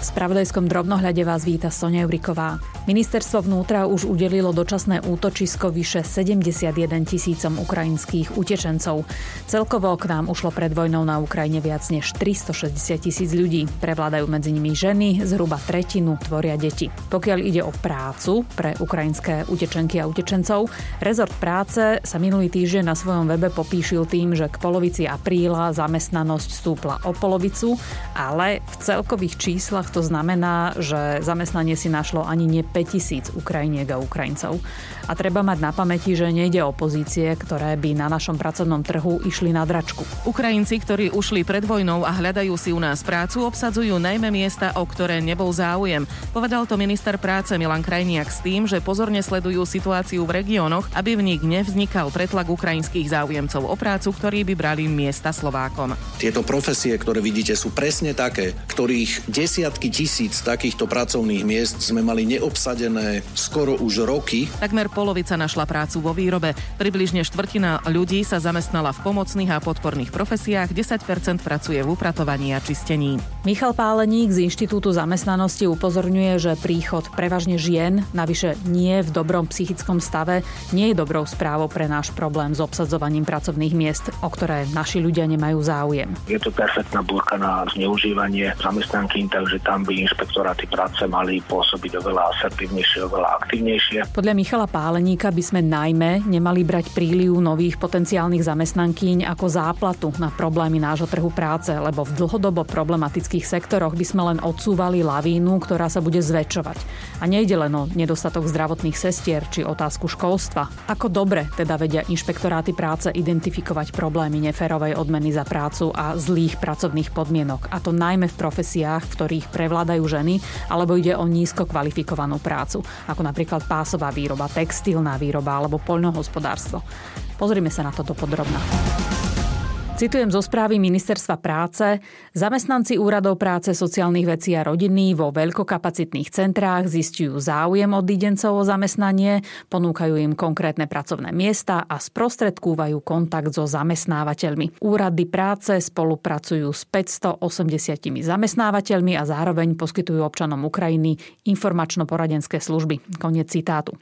V spravodajskom drobnohľade vás víta Sonia Juriková. Ministerstvo vnútra už udelilo dočasné útočisko vyše 71 tisícom ukrajinských utečencov. Celkovo k nám ušlo pred vojnou na Ukrajine viac než 360 tisíc ľudí. Prevládajú medzi nimi ženy, zhruba tretinu tvoria deti. Pokiaľ ide o prácu pre ukrajinské utečenky a utečencov, rezort práce sa minulý týždeň na svojom webe popíšil tým, že k polovici apríla zamestnanosť stúpla o polovicu, ale v celkových číslach to znamená, že zamestnanie si našlo ani nie 5000 Ukrajiniek a Ukrajincov. A treba mať na pamäti, že nejde o pozície, ktoré by na našom pracovnom trhu išli na dračku. Ukrajinci, ktorí ušli pred vojnou a hľadajú si u nás prácu, obsadzujú najmä miesta, o ktoré nebol záujem. Povedal to minister práce Milan Krajniak s tým, že pozorne sledujú situáciu v regiónoch, aby v nich nevznikal pretlak ukrajinských záujemcov o prácu, ktorí by brali miesta Slovákom. Tieto profesie, ktoré vidíte, sú presne také, ktorých desiatky tisíc takýchto pracovných miest sme mali neobsadené skoro už roky. Takmer polovica našla prácu vo výrobe. Približne štvrtina ľudí sa zamestnala v pomocných a podporných profesiách, 10% pracuje v upratovaní a čistení. Michal Páleník z Inštitútu zamestnanosti upozorňuje, že príchod prevažne žien, navyše nie v dobrom psychickom stave, nie je dobrou správou pre náš problém s obsadzovaním pracovných miest, o ktoré naši ľudia nemajú záujem. Je to perfektná búrka na zneužívanie zamestnanky, takže tam by inšpektoráty práce mali pôsobiť oveľa asertívnejšie, oveľa aktívnejšie. Podľa Michala Páleníka by sme najmä nemali brať príliv nových potenciálnych zamestnankyň ako záplatu na problémy nášho trhu práce, lebo v dlhodobo problematických sektoroch by sme len odsúvali lavínu, ktorá sa bude zväčšovať. A nejde len o nedostatok zdravotných sestier či otázku školstva. Ako dobre teda vedia inšpektoráty práce identifikovať problémy neférovej odmeny za prácu a zlých pracovných podmienok. A to najmä v profesiách, v ktorých prevládajú ženy, alebo ide o nízko kvalifikovanú prácu, ako napríklad pásová výroba, text textilná výroba alebo poľnohospodárstvo. Pozrime sa na toto podrobne. Citujem zo správy Ministerstva práce. Zamestnanci úradov práce, sociálnych vecí a rodiny vo veľkokapacitných centrách zistujú záujem od idencov o zamestnanie, ponúkajú im konkrétne pracovné miesta a sprostredkúvajú kontakt so zamestnávateľmi. Úrady práce spolupracujú s 580 zamestnávateľmi a zároveň poskytujú občanom Ukrajiny informačno-poradenské služby. Koniec citátu.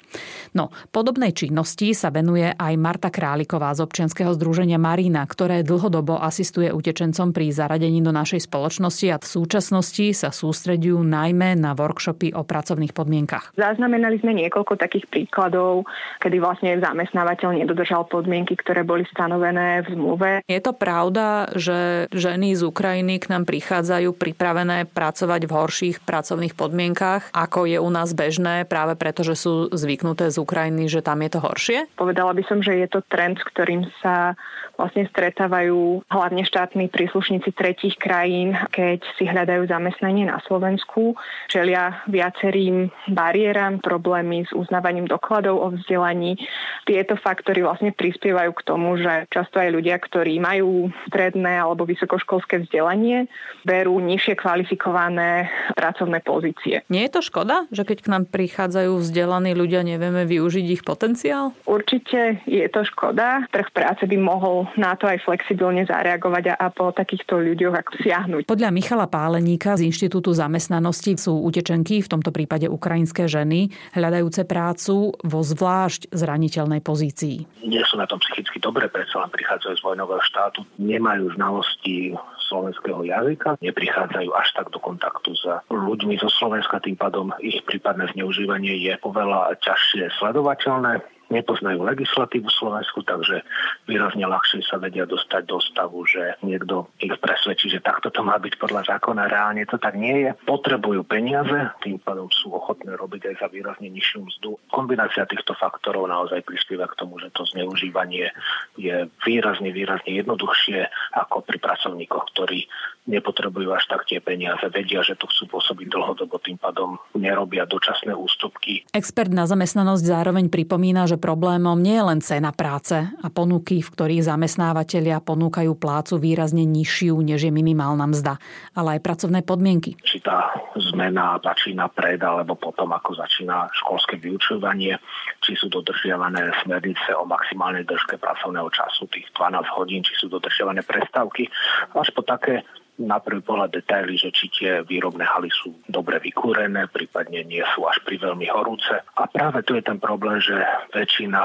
No, podobnej činnosti sa venuje aj Marta Králiková z občianskeho združenia Marina, ktoré dlho dlhodobo asistuje utečencom pri zaradení do našej spoločnosti a v súčasnosti sa sústredujú najmä na workshopy o pracovných podmienkach. Zaznamenali sme niekoľko takých príkladov, kedy vlastne zamestnávateľ nedodržal podmienky, ktoré boli stanovené v zmluve. Je to pravda, že ženy z Ukrajiny k nám prichádzajú pripravené pracovať v horších pracovných podmienkach, ako je u nás bežné, práve preto, že sú zvyknuté z Ukrajiny, že tam je to horšie? Povedala by som, že je to trend, s ktorým sa vlastne stretávajú hlavne štátni príslušníci tretích krajín, keď si hľadajú zamestnanie na Slovensku, čelia viacerým bariéram, problémy s uznávaním dokladov o vzdelaní. Tieto faktory vlastne prispievajú k tomu, že často aj ľudia, ktorí majú stredné alebo vysokoškolské vzdelanie, berú nižšie kvalifikované pracovné pozície. Nie je to škoda, že keď k nám prichádzajú vzdelaní ľudia, nevieme využiť ich potenciál? Určite je to škoda. Trh práce by mohol na to aj flexibilne flexibilne zareagovať a, a po takýchto ľuďoch ako siahnuť. Podľa Michala Páleníka z Inštitútu zamestnanosti sú utečenky, v tomto prípade ukrajinské ženy, hľadajúce prácu vo zvlášť zraniteľnej pozícii. Nie sú na tom psychicky dobre, predsa len prichádzajú z vojnového štátu, nemajú znalosti slovenského jazyka, neprichádzajú až tak do kontaktu s ľuďmi zo Slovenska, tým pádom ich prípadné zneužívanie je oveľa ťažšie sledovateľné nepoznajú legislatívu Slovensku, takže výrazne ľahšie sa vedia dostať do stavu, že niekto ich presvedčí, že takto to má byť podľa zákona. Reálne to tak nie je. Potrebujú peniaze, tým pádom sú ochotné robiť aj za výrazne nižšiu mzdu. Kombinácia týchto faktorov naozaj prispieva k tomu, že to zneužívanie je výrazne, výrazne jednoduchšie ako pri pracovníkoch, ktorí nepotrebujú až tak tie peniaze, vedia, že to chcú pôsobiť dlhodobo, tým pádom nerobia dočasné ústupky. Expert na zamestnanosť zároveň pripomína, že problémom nie je len cena práce a ponuky, v ktorých zamestnávateľia ponúkajú plácu výrazne nižšiu, než je minimálna mzda, ale aj pracovné podmienky. Či tá zmena začína pred alebo potom, ako začína školské vyučovanie, či sú dodržiavané smernice o maximálnej držke pracovného času, tých 12 hodín, či sú dodržiavané prestávky, až po také na prvý pohľad detaily, že či tie výrobné haly sú dobre vykúrené, prípadne nie sú až pri veľmi horúce. A práve tu je ten problém, že väčšina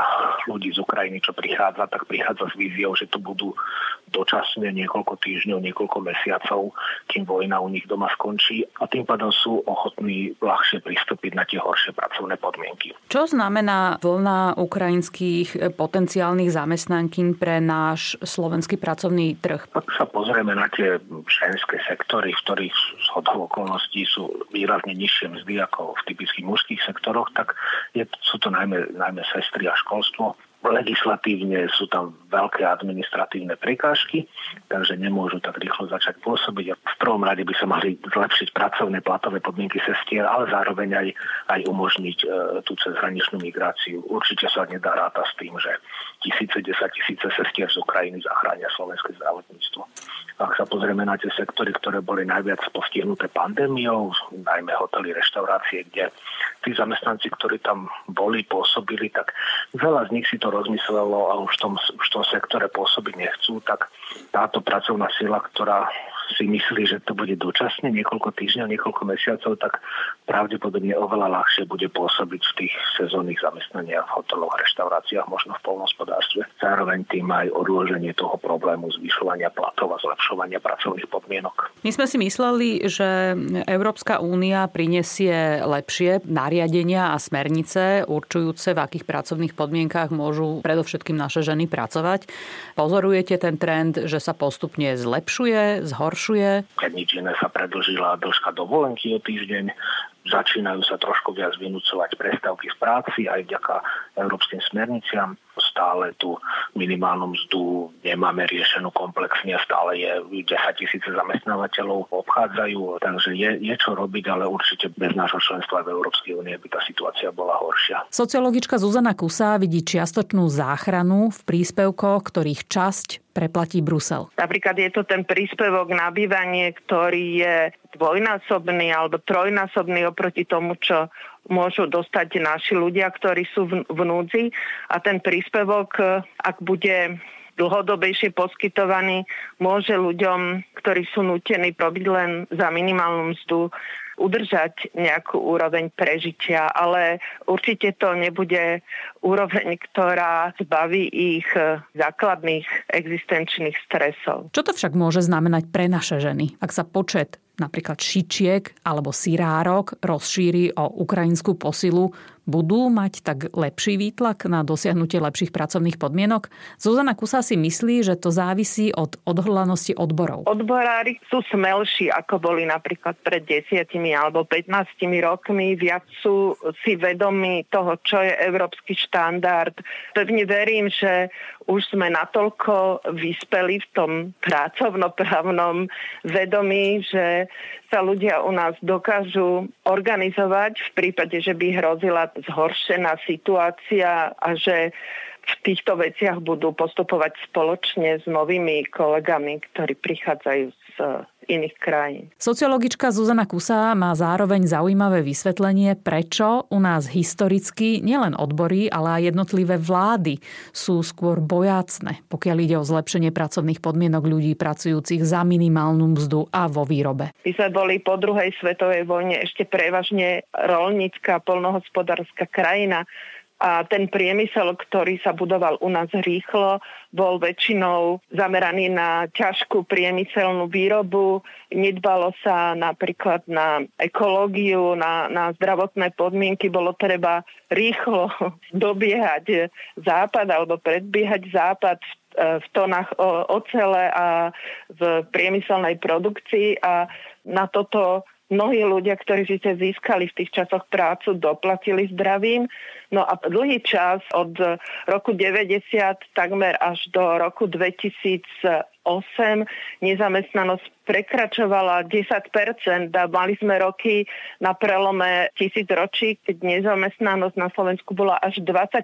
ľudí z Ukrajiny, čo prichádza, tak prichádza s víziou, že to budú dočasne niekoľko týždňov, niekoľko mesiacov, kým vojna u nich doma skončí a tým pádom sú ochotní ľahšie pristúpiť na tie horšie pracovné podmienky. Čo znamená vlna ukrajinských potenciálnych zamestnankyň pre náš slovenský pracovný trh? Ak sa pozrieme na tie ženské sektory, v ktorých z okolností sú výrazne nižšie mzdy ako v typických mužských sektoroch, tak je, sú to najmä, najmä sestry a školstvo legislatívne sú tam veľké administratívne prekážky, takže nemôžu tak rýchlo začať pôsobiť. V prvom rade by sa mali zlepšiť pracovné platové podmienky sestier, ale zároveň aj, aj umožniť e, tú cezhraničnú migráciu. Určite sa nedá ráta s tým, že tisíce, desať tisíce sestier z Ukrajiny zachránia slovenské zdravotníctvo. Ak sa pozrieme na tie sektory, ktoré boli najviac postihnuté pandémiou, najmä hotely, reštaurácie, kde tí zamestnanci, ktorí tam boli, pôsobili, tak veľa z nich si to rozmyslelo a už v tom, už v tom sektore pôsobiť nechcú, tak táto pracovná sila, ktorá si myslí, že to bude dočasne niekoľko týždňov, niekoľko mesiacov, tak pravdepodobne oveľa ľahšie bude pôsobiť v tých sezónnych zamestnaniach v hoteloch, reštauráciách, možno v polnospodárstve. Zároveň tým aj odloženie toho problému zvyšovania platov a zlepšovania pracovných podmienok. My sme si mysleli, že Európska únia prinesie lepšie nariadenia a smernice určujúce, v akých pracovných podmienkách môžu predovšetkým naše ženy pracovať. Pozorujete ten trend, že sa postupne zlepšuje, zhoršuje zhoršuje. Keď nič iné sa predlžila dĺžka dovolenky o týždeň, začínajú sa trošku viac vynúcovať prestávky v práci aj vďaka európskym smerniciam. Stále tú minimálnu mzdu nemáme riešenú komplexne, stále je 10 tisíce zamestnávateľov obchádzajú, takže je, je čo robiť, ale určite bez nášho členstva v Európskej únie by tá situácia bola horšia. Sociologička Zuzana Kusa vidí čiastočnú záchranu v príspevkoch, ktorých časť preplatí Brusel. Napríklad je to ten príspevok na bývanie, ktorý je dvojnásobný alebo trojnásobný oproti tomu, čo môžu dostať naši ľudia, ktorí sú v, núdzi. A ten príspevok, ak bude dlhodobejšie poskytovaný, môže ľuďom, ktorí sú nutení robiť len za minimálnu mzdu, udržať nejakú úroveň prežitia, ale určite to nebude úroveň, ktorá zbaví ich základných existenčných stresov. Čo to však môže znamenať pre naše ženy, ak sa počet napríklad šičiek alebo sirárok rozšíri o ukrajinskú posilu, budú mať tak lepší výtlak na dosiahnutie lepších pracovných podmienok? Zuzana Kusa si myslí, že to závisí od odhodlanosti odborov. Odborári sú smelší, ako boli napríklad pred desiatimi alebo 15 rokmi. Viac sú si vedomi toho, čo je európsky štandard. Pevne verím, že už sme natoľko vyspeli v tom pracovnoprávnom vedomí, že sa ľudia u nás dokážu organizovať v prípade, že by hrozila zhoršená situácia a že v týchto veciach budú postupovať spoločne s novými kolegami, ktorí prichádzajú z iných krajín. Sociologička Zuzana Kusa má zároveň zaujímavé vysvetlenie, prečo u nás historicky nielen odbory, ale aj jednotlivé vlády sú skôr bojácne, pokiaľ ide o zlepšenie pracovných podmienok ľudí pracujúcich za minimálnu mzdu a vo výrobe. My sme boli po druhej svetovej vojne ešte prevažne rolnícka, polnohospodárska krajina a ten priemysel, ktorý sa budoval u nás rýchlo, bol väčšinou zameraný na ťažkú priemyselnú výrobu. Nedbalo sa napríklad na ekológiu, na, na zdravotné podmienky. Bolo treba rýchlo dobiehať západ alebo predbiehať západ v v tónach ocele a v priemyselnej produkcii a na toto mnohí ľudia, ktorí síce získali v tých časoch prácu, doplatili zdravím. No a dlhý čas od roku 90 takmer až do roku 2000 nezamestnanosť prekračovala 10% a mali sme roky na prelome tisíc ročí, keď nezamestnanosť na Slovensku bola až 20%.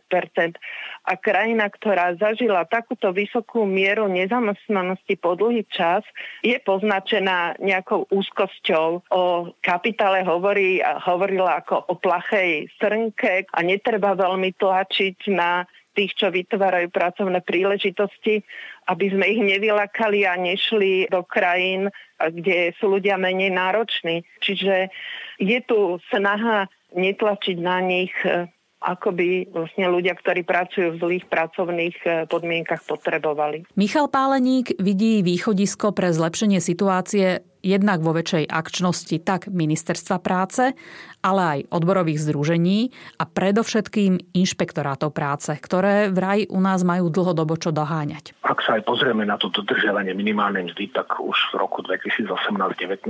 A krajina, ktorá zažila takúto vysokú mieru nezamestnanosti po dlhý čas, je poznačená nejakou úzkosťou. O kapitále hovorí, hovorila ako o plachej srnke a netreba veľmi tlačiť na tých, čo vytvárajú pracovné príležitosti, aby sme ich nevylakali a nešli do krajín, kde sú ľudia menej nároční. Čiže je tu snaha netlačiť na nich ako by vlastne ľudia, ktorí pracujú v zlých pracovných e, podmienkach, potrebovali. Michal Páleník vidí východisko pre zlepšenie situácie jednak vo väčšej akčnosti tak ministerstva práce, ale aj odborových združení a predovšetkým inšpektorátov práce, ktoré vraj u nás majú dlhodobo čo doháňať. Sa aj pozrieme na to dodržiavanie minimálnej mzdy, tak už v roku 2018-2019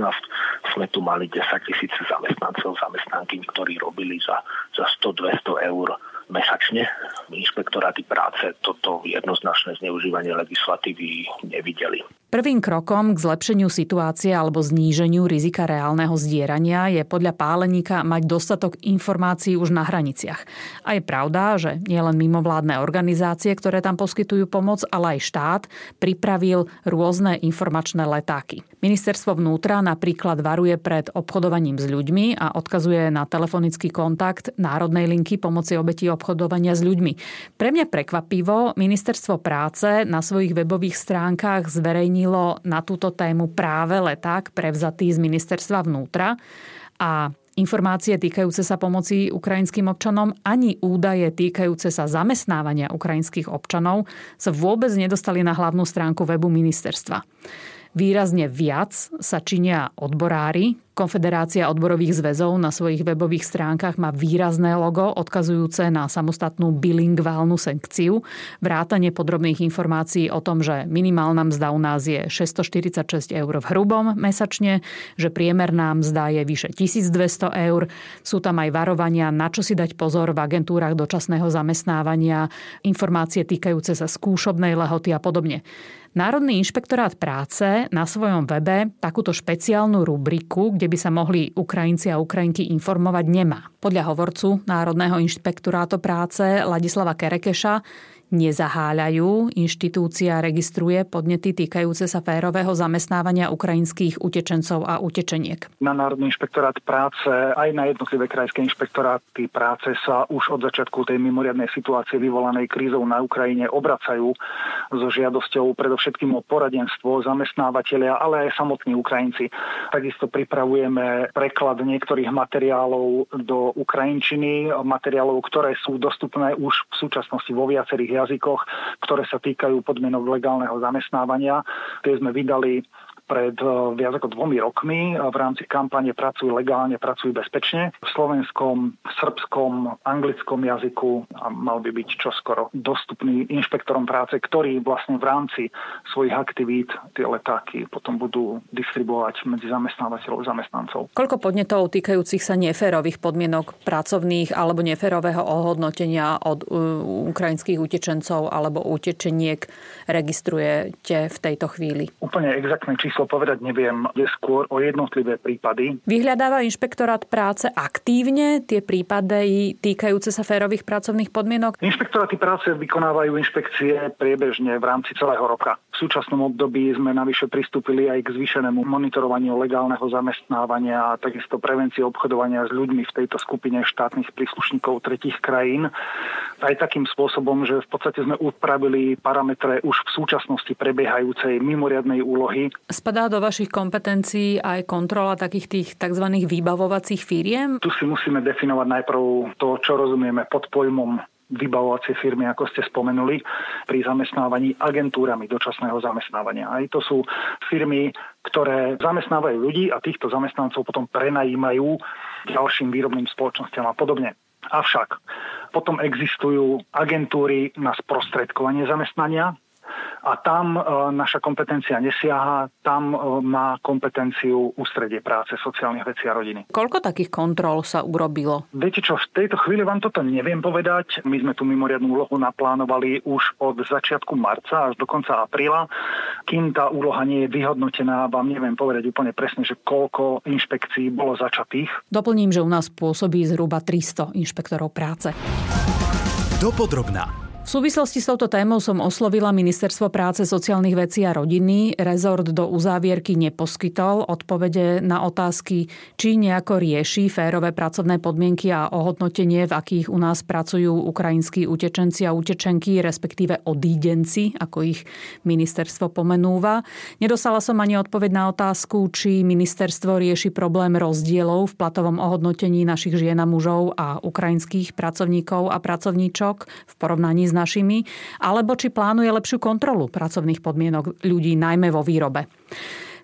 sme tu mali 10 tisíc zamestnancov, zamestnanky, ktorí robili za, za 100-200 eur mesačne. Inšpektoráty práce toto jednoznačné zneužívanie legislatívy nevideli. Prvým krokom k zlepšeniu situácie alebo zníženiu rizika reálneho zdierania je podľa páleníka mať dostatok informácií už na hraniciach. A je pravda, že nielen mimovládne organizácie, ktoré tam poskytujú pomoc, ale aj štát pripravil rôzne informačné letáky. Ministerstvo vnútra napríklad varuje pred obchodovaním s ľuďmi a odkazuje na telefonický kontakt Národnej linky pomoci obeti obchodovania s ľuďmi. Pre mňa prekvapivo Ministerstvo práce na svojich webových stránkach zverejní zverejnilo na túto tému práve leták prevzatý z ministerstva vnútra a informácie týkajúce sa pomoci ukrajinským občanom ani údaje týkajúce sa zamestnávania ukrajinských občanov sa vôbec nedostali na hlavnú stránku webu ministerstva. Výrazne viac sa činia odborári. Konfederácia odborových zväzov na svojich webových stránkach má výrazné logo odkazujúce na samostatnú bilingválnu sekciu. Vrátanie podrobných informácií o tom, že minimálna mzda u nás je 646 eur v hrubom mesačne, že priemerná mzda je vyše 1200 eur. Sú tam aj varovania, na čo si dať pozor v agentúrach dočasného zamestnávania, informácie týkajúce sa skúšobnej lehoty a podobne. Národný inšpektorát práce na svojom webe takúto špeciálnu rubriku, kde by sa mohli Ukrajinci a Ukrajinky informovať, nemá. Podľa hovorcu Národného inšpektorátu práce Ladislava Kerekeša nezaháľajú. Inštitúcia registruje podnety týkajúce sa férového zamestnávania ukrajinských utečencov a utečeniek. Na Národný inšpektorát práce aj na jednotlivé krajské inšpektoráty práce sa už od začiatku tej mimoriadnej situácie vyvolanej krízou na Ukrajine obracajú so žiadosťou predovšetkým o poradenstvo zamestnávateľia, ale aj samotní Ukrajinci. Takisto pripravujeme preklad niektorých materiálov do ukrajinčiny, materiálov, ktoré sú dostupné už v súčasnosti vo viacerých jazykoch, ktoré sa týkajú podmienok legálneho zamestnávania. Tie sme vydali pred eh, viac ako dvomi rokmi v rámci kampane Pracuj legálne, pracuj bezpečne v slovenskom, srbskom, anglickom jazyku a mal by byť čoskoro dostupný inšpektorom práce, ktorí vlastne v rámci svojich aktivít tie letáky potom budú distribuovať medzi zamestnávateľov a zamestnancov. Koľko podnetov týkajúcich sa neférových podmienok pracovných alebo neférového ohodnotenia od uh, ukrajinských utečencov alebo utečeniek registrujete v tejto chvíli? Úplne exaktné číslo číslo povedať neviem, je skôr o jednotlivé prípady. Vyhľadáva inšpektorát práce aktívne tie prípady týkajúce sa férových pracovných podmienok? Inšpektoráty práce vykonávajú inšpekcie priebežne v rámci celého roka. V súčasnom období sme navyše pristúpili aj k zvýšenému monitorovaniu legálneho zamestnávania a takisto prevencie obchodovania s ľuďmi v tejto skupine štátnych príslušníkov tretich krajín. Aj takým spôsobom, že v podstate sme upravili parametre už v súčasnosti prebiehajúcej mimoriadnej úlohy spadá do vašich kompetencií aj kontrola takých tých tzv. vybavovacích firiem? Tu si musíme definovať najprv to, čo rozumieme pod pojmom vybavovacie firmy, ako ste spomenuli, pri zamestnávaní agentúrami dočasného zamestnávania. Aj to sú firmy, ktoré zamestnávajú ľudí a týchto zamestnancov potom prenajímajú ďalším výrobným spoločnosťam a podobne. Avšak potom existujú agentúry na sprostredkovanie zamestnania, a tam e, naša kompetencia nesiaha, tam e, má kompetenciu ústredie práce, sociálnych vecí a rodiny. Koľko takých kontrol sa urobilo? Viete čo, v tejto chvíli vám toto neviem povedať. My sme tú mimoriadnú úlohu naplánovali už od začiatku marca až do konca apríla. Kým tá úloha nie je vyhodnotená, vám neviem povedať úplne presne, že koľko inšpekcií bolo začatých. Doplním, že u nás pôsobí zhruba 300 inšpektorov práce. Dopodrobná. V súvislosti s touto témou som oslovila Ministerstvo práce, sociálnych vecí a rodiny. Rezort do uzávierky neposkytol odpovede na otázky, či nejako rieši férové pracovné podmienky a ohodnotenie, v akých u nás pracujú ukrajinskí utečenci a utečenky, respektíve odídenci, ako ich ministerstvo pomenúva. Nedostala som ani odpoveď na otázku, či ministerstvo rieši problém rozdielov v platovom ohodnotení našich žien a mužov a ukrajinských pracovníkov a pracovníčok v porovnaní s našimi, alebo či plánuje lepšiu kontrolu pracovných podmienok ľudí, najmä vo výrobe.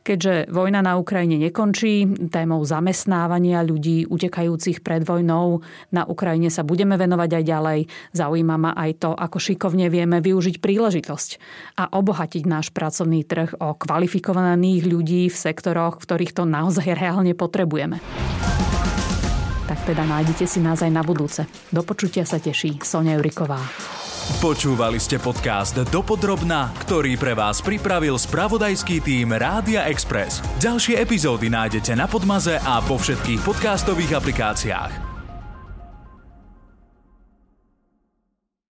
Keďže vojna na Ukrajine nekončí, témou zamestnávania ľudí utekajúcich pred vojnou na Ukrajine sa budeme venovať aj ďalej. Zaujíma ma aj to, ako šikovne vieme využiť príležitosť a obohatiť náš pracovný trh o kvalifikovaných ľudí v sektoroch, v ktorých to naozaj reálne potrebujeme. Tak teda nájdete si nás aj na budúce. Do počutia sa teší Sonia Juriková. Počúvali ste podcast Dopodrobna, ktorý pre vás pripravil spravodajský tým Rádia Express. Ďalšie epizódy nájdete na Podmaze a vo všetkých podcastových aplikáciách.